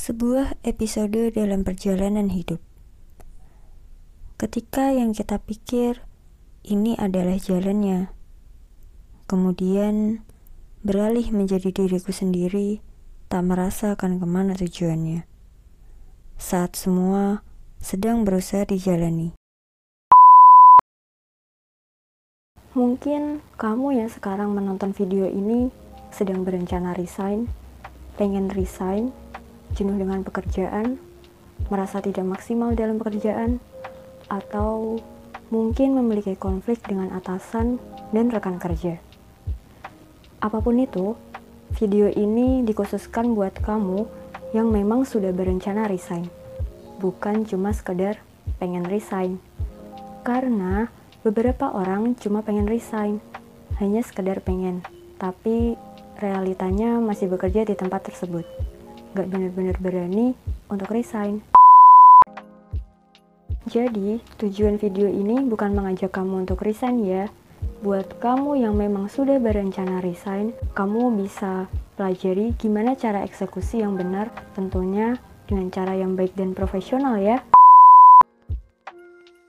Sebuah episode dalam perjalanan hidup. Ketika yang kita pikir ini adalah jalannya, kemudian beralih menjadi diriku sendiri, tak merasa akan ke mana tujuannya. Saat semua sedang berusaha dijalani. Mungkin kamu yang sekarang menonton video ini sedang berencana resign, pengen resign, jenuh dengan pekerjaan, merasa tidak maksimal dalam pekerjaan, atau mungkin memiliki konflik dengan atasan dan rekan kerja. Apa pun itu, video ini dikhususkan buat kamu yang memang sudah berencana resign, bukan cuma sekedar pengen resign. Karena beberapa orang cuma pengen resign, hanya sekedar pengen, tapi realitanya masih bekerja di tempat tersebut gak bener-bener berani untuk resign. Jadi, tujuan video ini bukan mengajak kamu untuk resign ya. Buat kamu yang memang sudah berencana resign, kamu bisa pelajari gimana cara eksekusi yang benar, tentunya dengan cara yang baik dan profesional ya.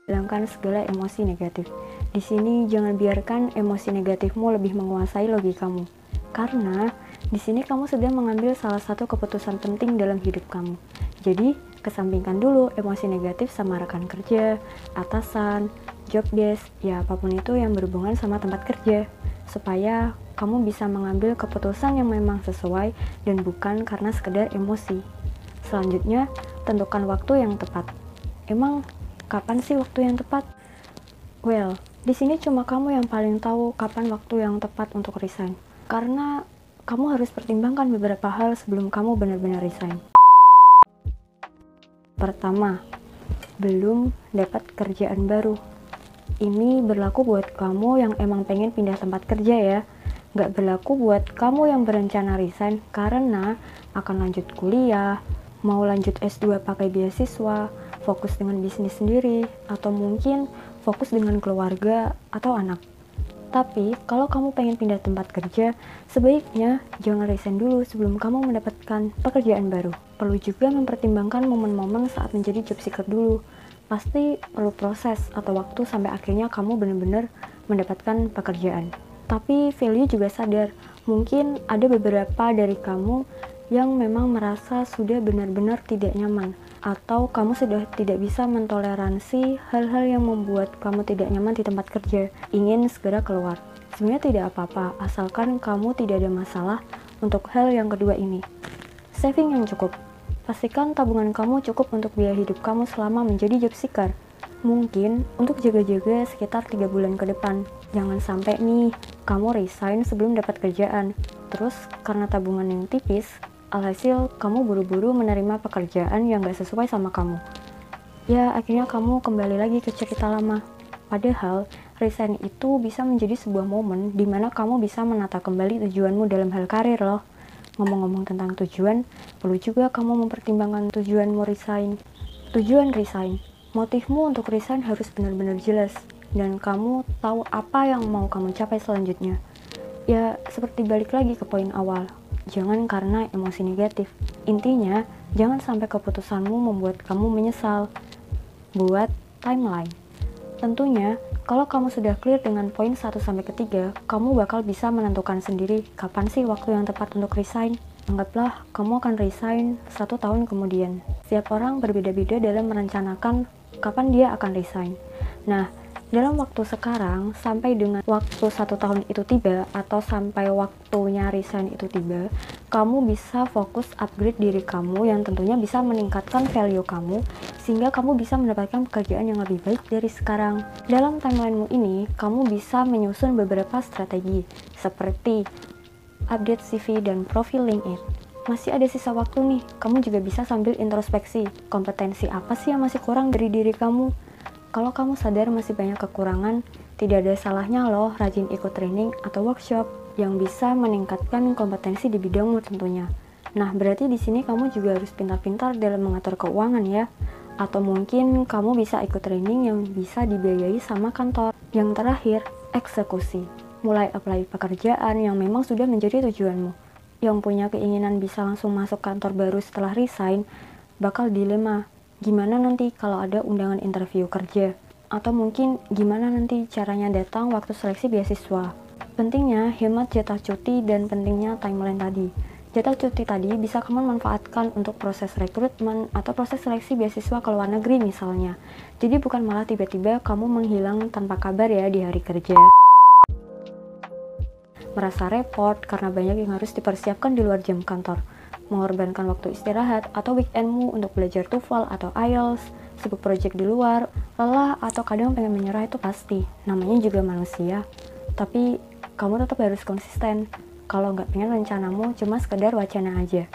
Hilangkan segala emosi negatif. Di sini jangan biarkan emosi negatifmu lebih menguasai logikamu. Karena di sini kamu sedang mengambil salah satu keputusan penting dalam hidup kamu. Jadi, kesampingkan dulu emosi negatif sama rekan kerja, atasan, job desk, ya apa pun itu yang berhubungan sama tempat kerja. Supaya kamu bisa mengambil keputusan yang memang sesuai dan bukan karena sekedar emosi. Selanjutnya, tentukan waktu yang tepat. Emang kapan sih waktu yang tepat? Well, di sini cuma kamu yang paling tahu kapan waktu yang tepat untuk resign. Karena kamu harus pertimbangkan beberapa hal sebelum kamu benar-benar resign. Pertama, belum dapat kerjaan baru. Ini berlaku buat kamu yang emang pengen pindah tempat kerja ya. Nggak berlaku buat kamu yang berencana resign karena akan lanjut kuliah, mau lanjut S2 pakai beasiswa, fokus dengan bisnis sendiri, atau mungkin fokus dengan keluarga atau anak. Tapi, kalau kamu pengen pindah tempat kerja, sebaiknya jangan resign dulu sebelum kamu mendapatkan pekerjaan baru. Perlu juga mempertimbangkan momen-momen saat menjadi job seeker dulu. Pasti perlu proses atau waktu sampai akhirnya kamu benar-benar mendapatkan pekerjaan. Tapi value juga sadar, mungkin ada beberapa dari kamu yang memang merasa sudah benar-benar tidak nyaman atau kamu sudah tidak bisa mentoleransi hal-hal yang membuat kamu tidak nyaman di tempat kerja, ingin segera keluar. Sebenarnya tidak apa-apa, asalkan kamu tidak ada masalah untuk hal yang kedua ini. Saving yang cukup. Pastikan tabungan kamu cukup untuk biaya hidup kamu selama menjadi job seeker. Mungkin untuk jaga-jaga sekitar 3 bulan ke depan. Jangan sampai nih, kamu resign sebelum dapat kerjaan. Terus, karena tabungan yang tipis, Alhasil, kamu buru-buru menerima pekerjaan yang gak sesuai sama kamu. Ya, akhirnya kamu kembali lagi ke cerita lama. Padahal, resign itu bisa menjadi sebuah momen di mana kamu bisa menata kembali tujuanmu dalam hal karir loh. Ngomong-ngomong tentang tujuan, perlu juga kamu mempertimbangkan tujuanmu resign. Tujuan resign, motifmu untuk resign harus benar-benar jelas, dan kamu tahu apa yang mau kamu capai selanjutnya. Ya, seperti balik lagi ke poin awal, jangan karena emosi negatif. Intinya, jangan sampai keputusanmu membuat kamu menyesal. Buat timeline. Tentunya, kalau kamu sudah clear dengan poin 1 sampai ketiga, kamu bakal bisa menentukan sendiri kapan sih waktu yang tepat untuk resign. Anggaplah kamu akan resign satu tahun kemudian. Setiap orang berbeda-beda dalam merencanakan kapan dia akan resign. Nah, dalam waktu sekarang sampai dengan waktu satu tahun itu tiba atau sampai waktunya resign itu tiba kamu bisa fokus upgrade diri kamu yang tentunya bisa meningkatkan value kamu sehingga kamu bisa mendapatkan pekerjaan yang lebih baik dari sekarang. Dalam timelinemu ini kamu bisa menyusun beberapa strategi seperti update CV dan profil LinkedIn. Masih ada sisa waktu nih, kamu juga bisa sambil introspeksi kompetensi apa sih yang masih kurang dari diri kamu kalau kamu sadar masih banyak kekurangan, tidak ada salahnya loh rajin ikut training atau workshop yang bisa meningkatkan kompetensi di bidangmu tentunya. Nah, berarti di sini kamu juga harus pintar-pintar dalam mengatur keuangan ya. Atau mungkin kamu bisa ikut training yang bisa dibiayai sama kantor. Yang terakhir, eksekusi. Mulai apply pekerjaan yang memang sudah menjadi tujuanmu. yang punya keinginan bisa langsung masuk kantor baru setelah resign bakal dilema gimana nanti kalau ada undangan interview kerja? Atau mungkin gimana nanti caranya datang waktu seleksi beasiswa? Pentingnya hemat jatah cuti dan pentingnya timeline tadi. Jatah cuti tadi bisa kamu manfaatkan untuk proses rekrutmen atau proses seleksi beasiswa ke luar negeri misalnya. Jadi bukan malah tiba-tiba kamu menghilang tanpa kabar ya di hari kerja. Merasa repot karena banyak yang harus dipersiapkan di luar jam kantor mengorbankan waktu istirahat atau weekendmu untuk belajar TOEFL atau IELTS, sibuk project di luar, lelah atau kadang pengen menyerah itu pasti. Namanya juga manusia. Tapi kamu tetap harus konsisten. Kalau nggak pengen rencanamu cuma sekedar wacana aja.